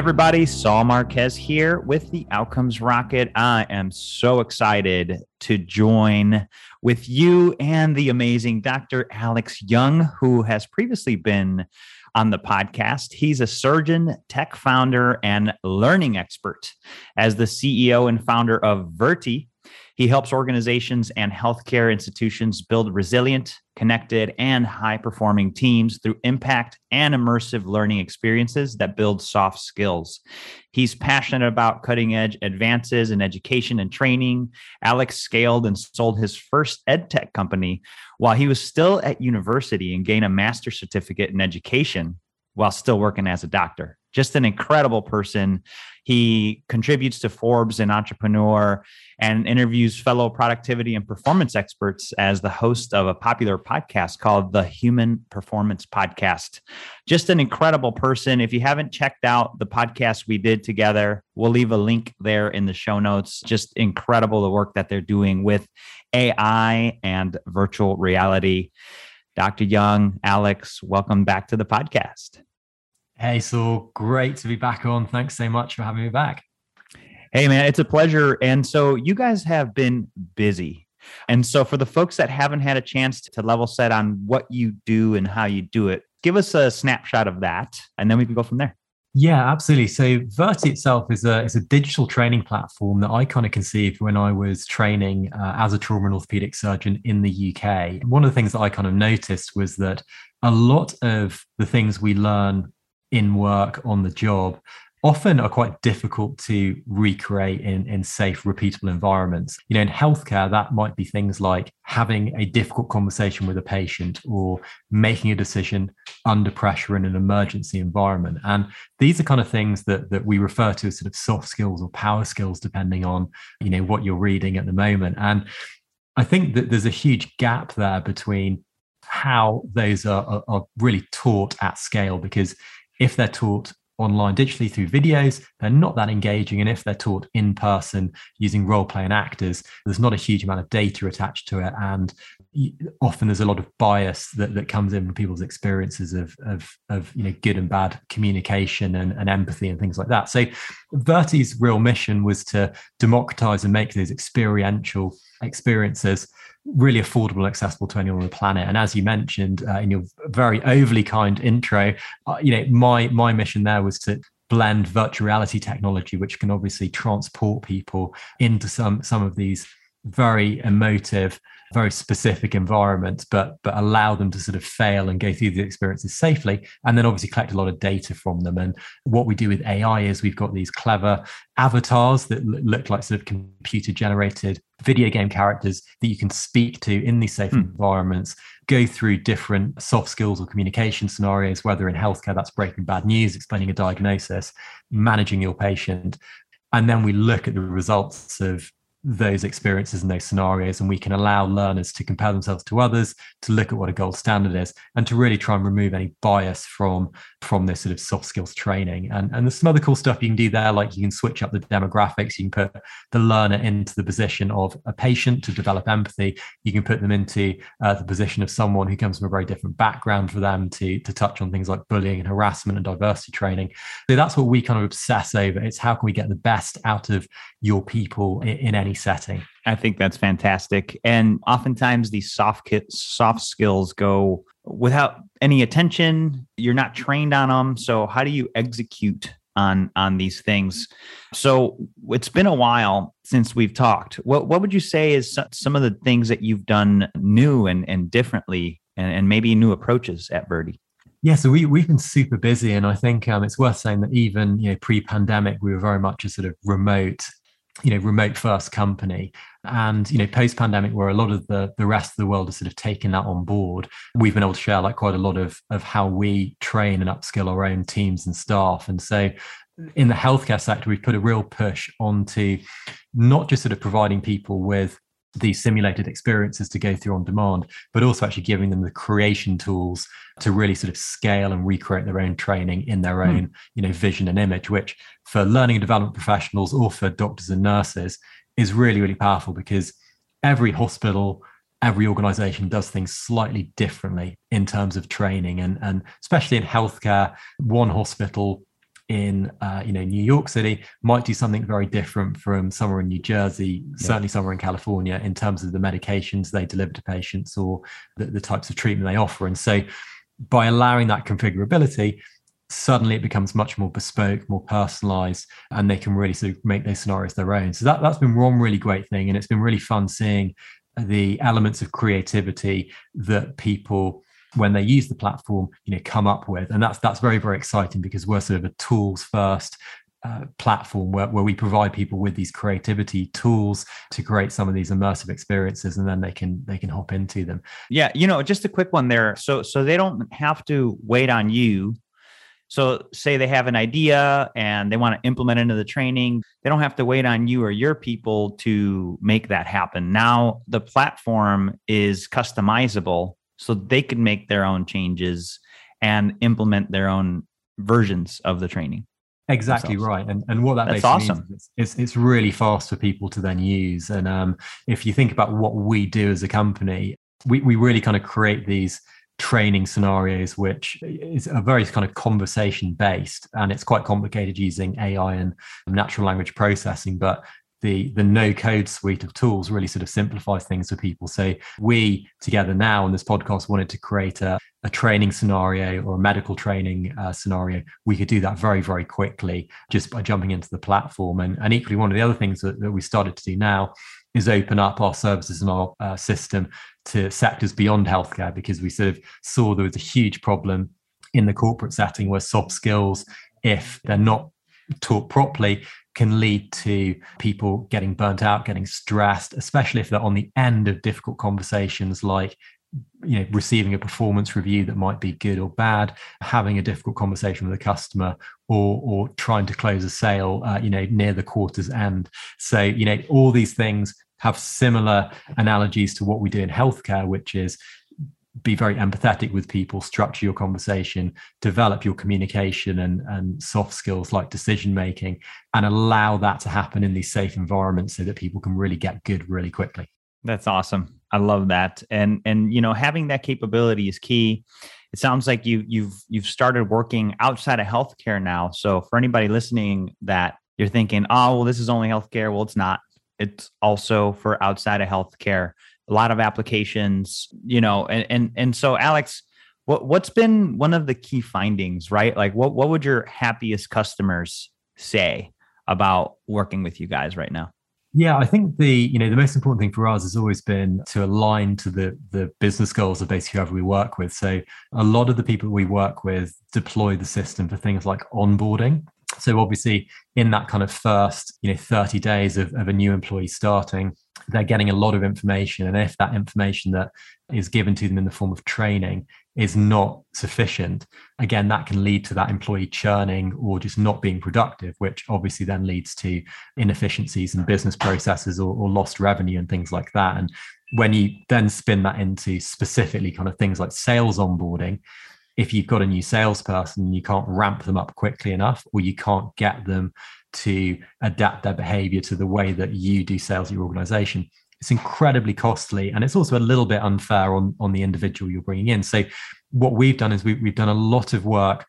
Everybody, Saul Marquez here with the Outcomes Rocket. I am so excited to join with you and the amazing Dr. Alex Young, who has previously been on the podcast. He's a surgeon, tech founder, and learning expert. As the CEO and founder of Virti, he helps organizations and healthcare institutions build resilient, connected, and high performing teams through impact and immersive learning experiences that build soft skills. He's passionate about cutting edge advances in education and training. Alex scaled and sold his first ed tech company while he was still at university and gained a master's certificate in education while still working as a doctor. Just an incredible person. He contributes to Forbes and Entrepreneur and interviews fellow productivity and performance experts as the host of a popular podcast called the Human Performance Podcast. Just an incredible person. If you haven't checked out the podcast we did together, we'll leave a link there in the show notes. Just incredible the work that they're doing with AI and virtual reality. Dr. Young, Alex, welcome back to the podcast. Hey, so great to be back on. Thanks so much for having me back. Hey, man, it's a pleasure. And so you guys have been busy. And so for the folks that haven't had a chance to level set on what you do and how you do it, give us a snapshot of that, and then we can go from there. Yeah, absolutely. So Virti itself is a is a digital training platform that I kind of conceived when I was training uh, as a trauma and orthopedic surgeon in the UK. One of the things that I kind of noticed was that a lot of the things we learn in work on the job often are quite difficult to recreate in, in safe, repeatable environments. You know, in healthcare, that might be things like having a difficult conversation with a patient or making a decision under pressure in an emergency environment. And these are kind of things that that we refer to as sort of soft skills or power skills, depending on, you know, what you're reading at the moment. And I think that there's a huge gap there between how those are, are, are really taught at scale because if they're taught online digitally through videos, they're not that engaging. And if they're taught in person using role playing actors, there's not a huge amount of data attached to it. And often there's a lot of bias that, that comes in from people's experiences of, of, of you know good and bad communication and, and empathy and things like that. So Virti's real mission was to democratize and make those experiential experiences really affordable accessible to anyone on the planet. And as you mentioned uh, in your very overly kind intro, uh, you know, my my mission there was to blend virtual reality technology, which can obviously transport people into some some of these very emotive very specific environments, but but allow them to sort of fail and go through the experiences safely, and then obviously collect a lot of data from them. And what we do with AI is we've got these clever avatars that look like sort of computer generated video game characters that you can speak to in these safe hmm. environments go through different soft skills or communication scenarios whether in healthcare that's breaking bad news explaining a diagnosis managing your patient and then we look at the results of those experiences and those scenarios and we can allow learners to compare themselves to others to look at what a gold standard is and to really try and remove any bias from from this sort of soft skills training. And and there's some other cool stuff you can do there like you can switch up the demographics. You can put the learner into the position of a patient to develop empathy. You can put them into uh, the position of someone who comes from a very different background for them to to touch on things like bullying and harassment and diversity training. So that's what we kind of obsess over. It's how can we get the best out of your people in, in any setting. I think that's fantastic. And oftentimes these soft kits, soft skills go without any attention. You're not trained on them. So how do you execute on on these things? So it's been a while since we've talked. What what would you say is some of the things that you've done new and and differently and, and maybe new approaches at Virti? Yeah, so we we've been super busy, and I think um, it's worth saying that even you know pre-pandemic, we were very much a sort of remote you know remote first company. And you know post pandemic where a lot of the the rest of the world has sort of taken that on board we've been able to share like quite a lot of of how we train and upskill our own teams and staff. And so in the healthcare sector we've put a real push onto not just sort of providing people with these simulated experiences to go through on demand, but also actually giving them the creation tools to really sort of scale and recreate their own training in their hmm. own, mm. you know, vision and image, which for learning and development professionals or for doctors and nurses is really, really powerful because every hospital, every organization does things slightly differently in terms of training. And, and especially in healthcare, one hospital in uh, you know New York City might do something very different from somewhere in New Jersey, yeah. certainly somewhere in California, in terms of the medications they deliver to patients or the, the types of treatment they offer. And so, by allowing that configurability, suddenly it becomes much more bespoke, more personalized, and they can really sort of make those scenarios their own. So that that's been one really great thing, and it's been really fun seeing the elements of creativity that people when they use the platform you know come up with. And that's that's very very exciting because we're sort of a tools first uh, platform where, where we provide people with these creativity tools to create some of these immersive experiences and then they can they can hop into them. Yeah you know just a quick one there. So so they don't have to wait on you. So say they have an idea and they want to implement into the training. They don't have to wait on you or your people to make that happen. Now the platform is customizable so they could make their own changes and implement their own versions of the training. Exactly themselves. right, and and what that That's awesome. It's, it's, it's really fast for people to then use. And um, if you think about what we do as a company, we we really kind of create these training scenarios, which is a very kind of conversation based, and it's quite complicated using AI and natural language processing. But the the no code suite of tools really sort of simplifies things for people. So we together now on this podcast wanted to create a, a training scenario or a medical training uh, scenario. We could do that very very quickly just by jumping into the platform. And, and equally one of the other things that, that we started to do now is open up our services and our uh, system to sectors beyond healthcare because we sort of saw there was a huge problem in the corporate setting where soft skills if they're not taught properly can lead to people getting burnt out, getting stressed, especially if they're on the end of difficult conversations like you know receiving a performance review that might be good or bad having a difficult conversation with a customer or or trying to close a sale uh, you know near the quarter's end. So you know all these things have similar analogies to what we do in healthcare which is be very empathetic with people, structure your conversation, develop your communication and, and soft skills like decision making, and allow that to happen in these safe environments so that people can really get good really quickly. That's awesome. I love that. And and you know, having that capability is key. It sounds like you you've you've started working outside of healthcare now. So for anybody listening that you're thinking, oh well, this is only healthcare. Well, it's not. It's also for outside of healthcare a lot of applications, you know, and and and so Alex, what what's been one of the key findings, right? Like what what would your happiest customers say about working with you guys right now? Yeah, I think the you know the most important thing for us has always been to align to the the business goals of basically whoever we work with. So a lot of the people we work with deploy the system for things like onboarding. So obviously in that kind of first you know 30 days of, of a new employee starting, they're getting a lot of information. And if that information that is given to them in the form of training is not sufficient, again, that can lead to that employee churning or just not being productive, which obviously then leads to inefficiencies in business processes or, or lost revenue and things like that. And when you then spin that into specifically kind of things like sales onboarding, if you've got a new salesperson, you can't ramp them up quickly enough, or you can't get them to adapt their behavior to the way that you do sales at your organization. It's incredibly costly and it's also a little bit unfair on on the individual you're bringing in. So what we've done is we, we've done a lot of work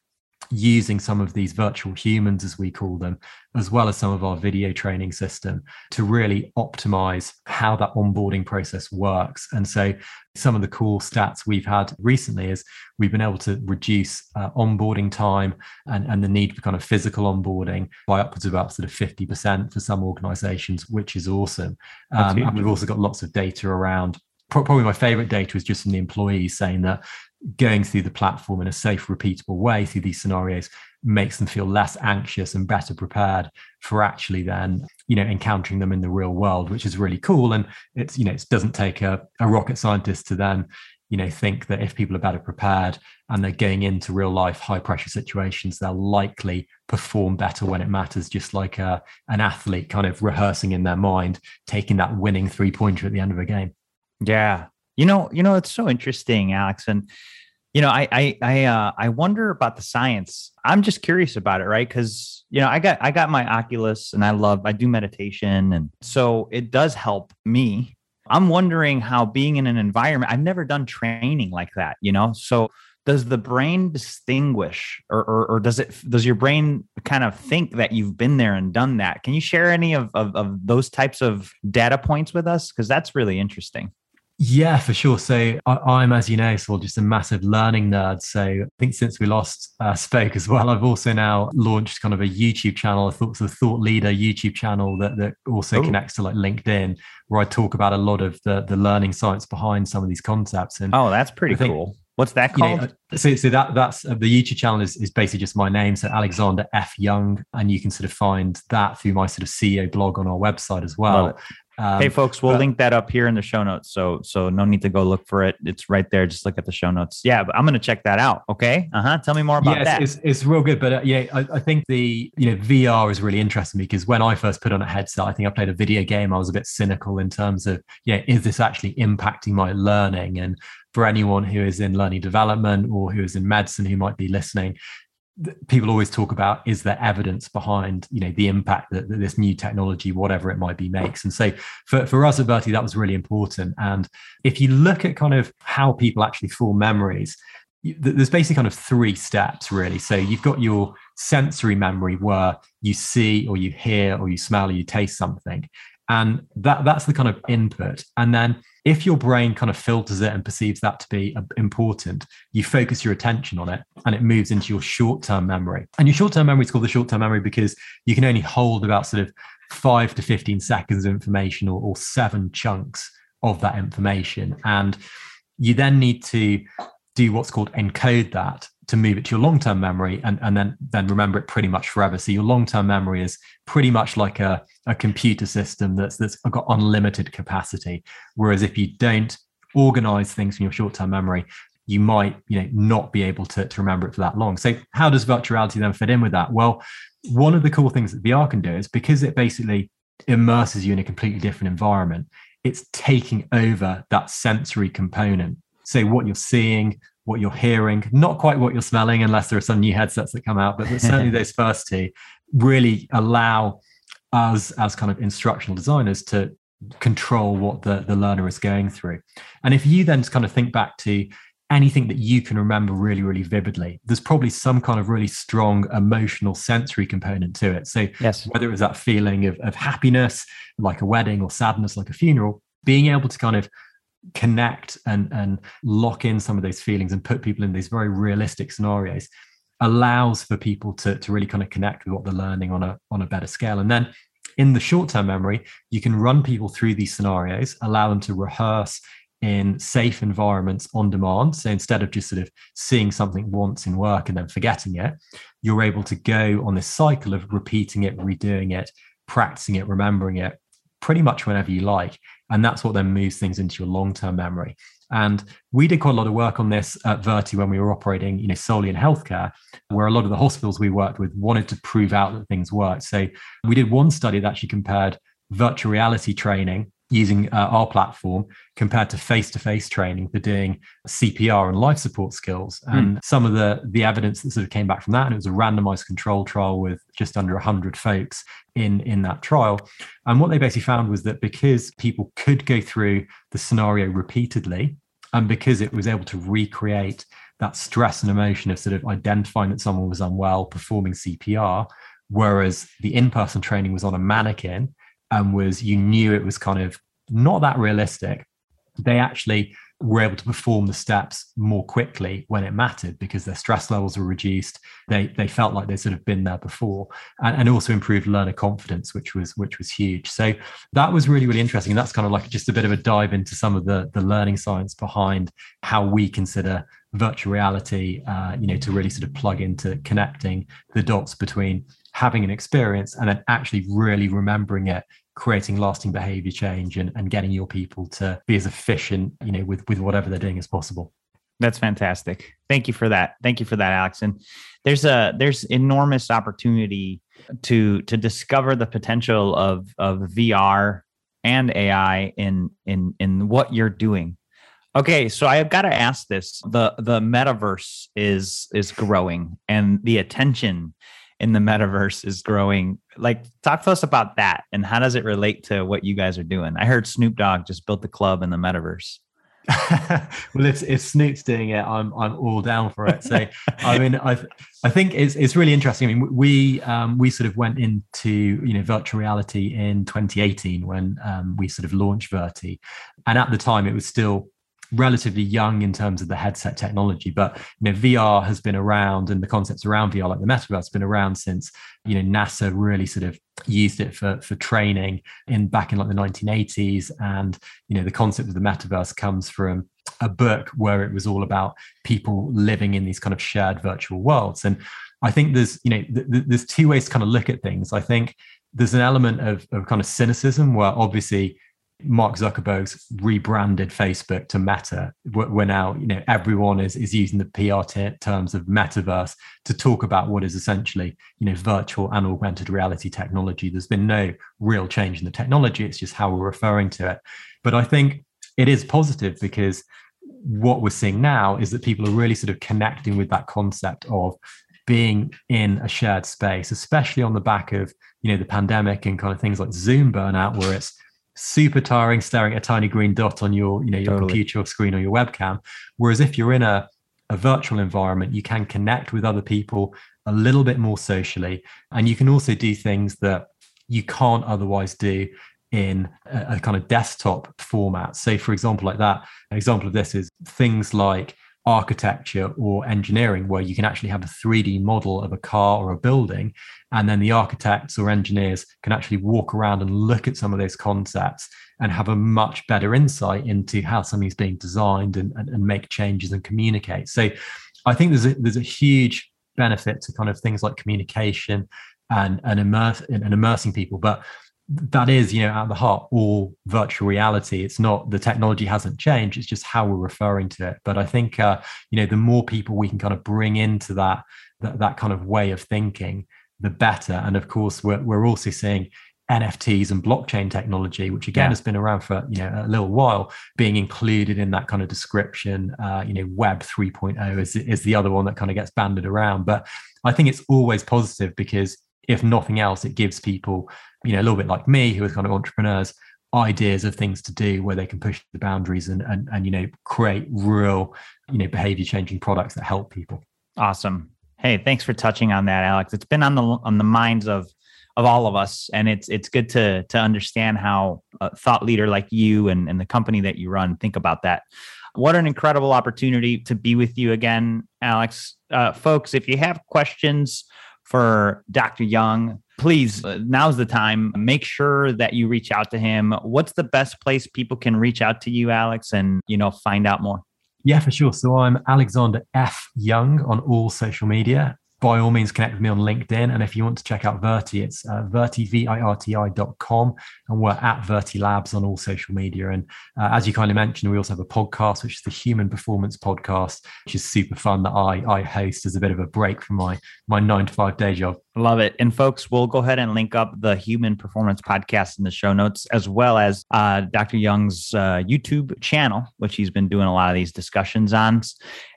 using some of these virtual humans, as we call them, as well as some of our video training system to really optimize how that onboarding process works. And so, some of the cool stats we've had recently is we've been able to reduce uh, onboarding time and, and the need for kind of physical onboarding by upwards of about sort of 50% for some organizations, which is awesome. Um, and we've also got lots of data around probably my favorite data is just from the employees saying that going through the platform in a safe, repeatable way through these scenarios makes them feel less anxious and better prepared for actually then you know encountering them in the real world which is really cool. And it's you know it doesn't take a, a rocket scientist to then you know think that if people are better prepared and they're going into real life high pressure situations they'll likely perform better when it matters just like a, an athlete kind of rehearsing in their mind taking that winning three pointer at the end of a game. Yeah you know, you know, it's so interesting, Alex. And you know, I I I uh, I wonder about the science. I'm just curious about it, right? Because you know, I got I got my Oculus, and I love I do meditation, and so it does help me. I'm wondering how being in an environment I've never done training like that, you know. So does the brain distinguish or, or, or does it does your brain kind of think that you've been there and done that can you share any of, of, of those types of data points with us because that's really interesting yeah, for sure. So I, am as you know, so just a massive learning nerd. So I think since we last uh, spoke as well, I've also now launched kind of a YouTube channel, a thought, a thought leader YouTube channel that, that also Ooh. connects to like LinkedIn, where I talk about a lot of the, the learning science behind some of these concepts. And oh, that's pretty think, cool. What's that called? You know, so, so that that's uh, the YouTube channel is, is basically just my name. So Alexander F Young, and you can sort of find that through my sort of CEO blog on our website as well. Um, hey, folks, we'll but, link that up here in the show notes. So, so no need to go look for it. It's right there. Just look at the show notes. Yeah, but I'm going to check that out. Okay. Uh huh. Tell me more about yeah, that. It's, it's, real good. But uh, yeah, I, I, think the you know VR is really interesting because when I first put on a headset, I think I played a video game. I was a bit cynical in terms of yeah, is this actually impacting my learning? And for anyone who is in learning development or who is in medicine who might be listening, people always talk about is there evidence behind you know the impact that, that, this new technology whatever it might be makes. And so for, for us at Virti that was really important. And if you look at kind of how people actually form memories there's basically kind of three steps really. So you've got your sensory memory where you see or you hear or you smell or you taste something and that that's the kind of input and then if your brain kind of filters it and perceives that to be uh, important, you focus your attention on it and it moves into your short term memory. And your short term memory is called the short term memory because you can only hold about sort of five to 15 seconds of information or, or seven chunks of that information. And you then need to do what's called encode that to move it to your long-term memory and, and then then remember it pretty much forever. So your long-term memory is pretty much like a, a computer system that's that's got unlimited capacity. Whereas if you don't organize things from your short-term memory, you might you know not be able to, to remember it for that long. So how does virtual reality then fit in with that? Well, one of the cool things that VR can do is because it basically immerses you in a completely different environment, it's taking over that sensory component. So what you're seeing, what you're hearing, not quite what you're smelling, unless there are some new headsets that come out, but certainly those first two really allow us as kind of instructional designers to control what the, the learner is going through. And if you then kind of think back to anything that you can remember really, really vividly, there's probably some kind of really strong emotional sensory component to it. So yes. whether it was that feeling of, of happiness, like a wedding, or sadness, like a funeral, being able to kind of connect and and lock in some of those feelings and put people in these very realistic scenarios allows for people to, to really kind of connect with what they're learning on a on a better scale. And then in the short term memory you can run people through these scenarios allow them to rehearse in safe environments on demand. So instead of just sort of seeing something once in work and then forgetting it you're able to go on this cycle of repeating it redoing it practicing it remembering it pretty much whenever you like and that's what then moves things into your long-term memory. And we did quite a lot of work on this at Virti when we were operating, you know, solely in healthcare, where a lot of the hospitals we worked with wanted to prove out that things worked. So we did one study that actually compared virtual reality training using uh, our platform compared to face-to-face training for doing CPR and life support skills. Hmm. And mm. some of the the evidence that sort of came back from that, and it was a randomized control trial with just under 100 folks in in that trial. And what they basically found was that because people could go through the scenario repeatedly, and because it was able to recreate that stress and emotion of sort of identifying that someone was unwell, performing CPR, whereas the in-person training was on a mannequin and was you knew it was kind of not that realistic. They actually were able to perform the steps more quickly when it mattered because their stress levels were reduced. They they felt like they'd sort of been there before and, and also improved learner confidence which was which was huge. So that was really really interesting. And that's kind of like just a bit of a dive into some of the the learning science behind how we consider virtual reality uh, you know to really sort of plug into connecting the dots between having an experience and then actually really remembering it creating lasting behavior change and, and getting your people to be as efficient you know with with whatever they're doing as possible. That's fantastic. Thank you for that. Thank you for that alex. And there's a there's enormous opportunity to to discover the potential of of vr and ai in in in what you're doing. Okay so i've got to ask this. The the metaverse is is growing and the attention in the metaverse is growing. Like, talk to us about that and how does it relate to what you guys are doing? I heard Snoop Dogg just built the club in the metaverse. well, if, if Snoop's doing it, I'm I'm all down for it. So, I mean, I I think it's it's really interesting. I mean, we um, we sort of went into you know virtual reality in 2018 when um, we sort of launched Virti, and at the time it was still relatively young in terms of the headset technology but you know vr has been around and the concepts around vr like the metaverse has been around since you know nasa really sort of used it for for training in back in like the 1980s and you know the concept of the metaverse comes from a book where it was all about people living in these kind of shared virtual worlds. And i think there's you know th- th- there's two ways to kind of look at things. I think there's an element of, of kind of cynicism where obviously Mark Zuckerberg's rebranded Facebook to Meta. We're now, you know, everyone is, is using the PR t- terms of metaverse to talk about what is essentially, you know, virtual and augmented reality technology. There's been no real change in the technology. It's just how we're referring to it. But I think it is positive because what we're seeing now is that people are really sort of connecting with that concept of being in a shared space, especially on the back of, you know, the pandemic and kind of things like Zoom burnout, where it's super tiring staring at a tiny green dot on your you know your totally. computer screen or your webcam. Whereas if you're in a, a virtual environment you can connect with other people a little bit more socially. And you can also do things that you can't otherwise do in a, a kind of desktop format. So for example like that an example of this is things like architecture or engineering where you can actually have a 3D model of a car or a building. And then the architects or engineers can actually walk around and look at some of those concepts and have a much better insight into how something's being designed and, and, and make changes and communicate. So I think there's a, there's a huge benefit to kind of things like communication and, and, immerse, and immersing people. But that is, you know, at the heart, all virtual reality. It's not the technology hasn't changed. It's just how we're referring to it. But I think, uh, you know, the more people we can kind of bring into that, that, that kind of way of thinking, the better. And of course, we're, we're also seeing NFTs and blockchain technology, which again yeah. has been around for you know a little while, being included in that kind of description. Uh, you know, Web 3.0 is is the other one that kind of gets banded around. But I think it's always positive because if nothing else, it gives people you know, a little bit like me, who are kind of entrepreneurs, ideas of things to do where they can push the boundaries and and, and you know create real you know behavior changing products that help people. Awesome. Hey thanks for touching on that alex. It's been on the on the minds of of all of us and it's it's good to to understand how a thought leader like you and, and the company that you run think about that. What an incredible opportunity to be with you again alex. Uh, folks if you have questions for dr young please, now's the time. Make sure that you reach out to him. What's the best place people can reach out to you, Alex, and you know find out more? Yeah, for sure. So I'm Alexander F. Young on all social media by all means connect with me on LinkedIn. And if you want to check out Virti, it's uh, Virti, dot com, And we're at Virti Labs on all social media. And uh, as you kindly mentioned, we also have a podcast, which is the Human Performance Podcast, which is super fun that I, I host as a bit of a break from my, my nine to five day job. Love it. And folks, we'll go ahead and link up the Human Performance Podcast in the show notes, as well as uh, Dr. Young's uh, YouTube channel, which he's been doing a lot of these discussions on,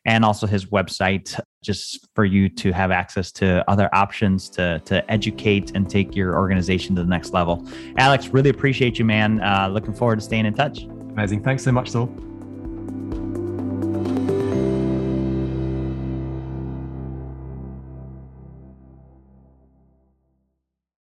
and also his website, just for you to have access to other options to, to educate and take your organization to the next level. Alex, really appreciate you, man. Uh, looking forward to staying in touch. Amazing. Thanks so much, Saul.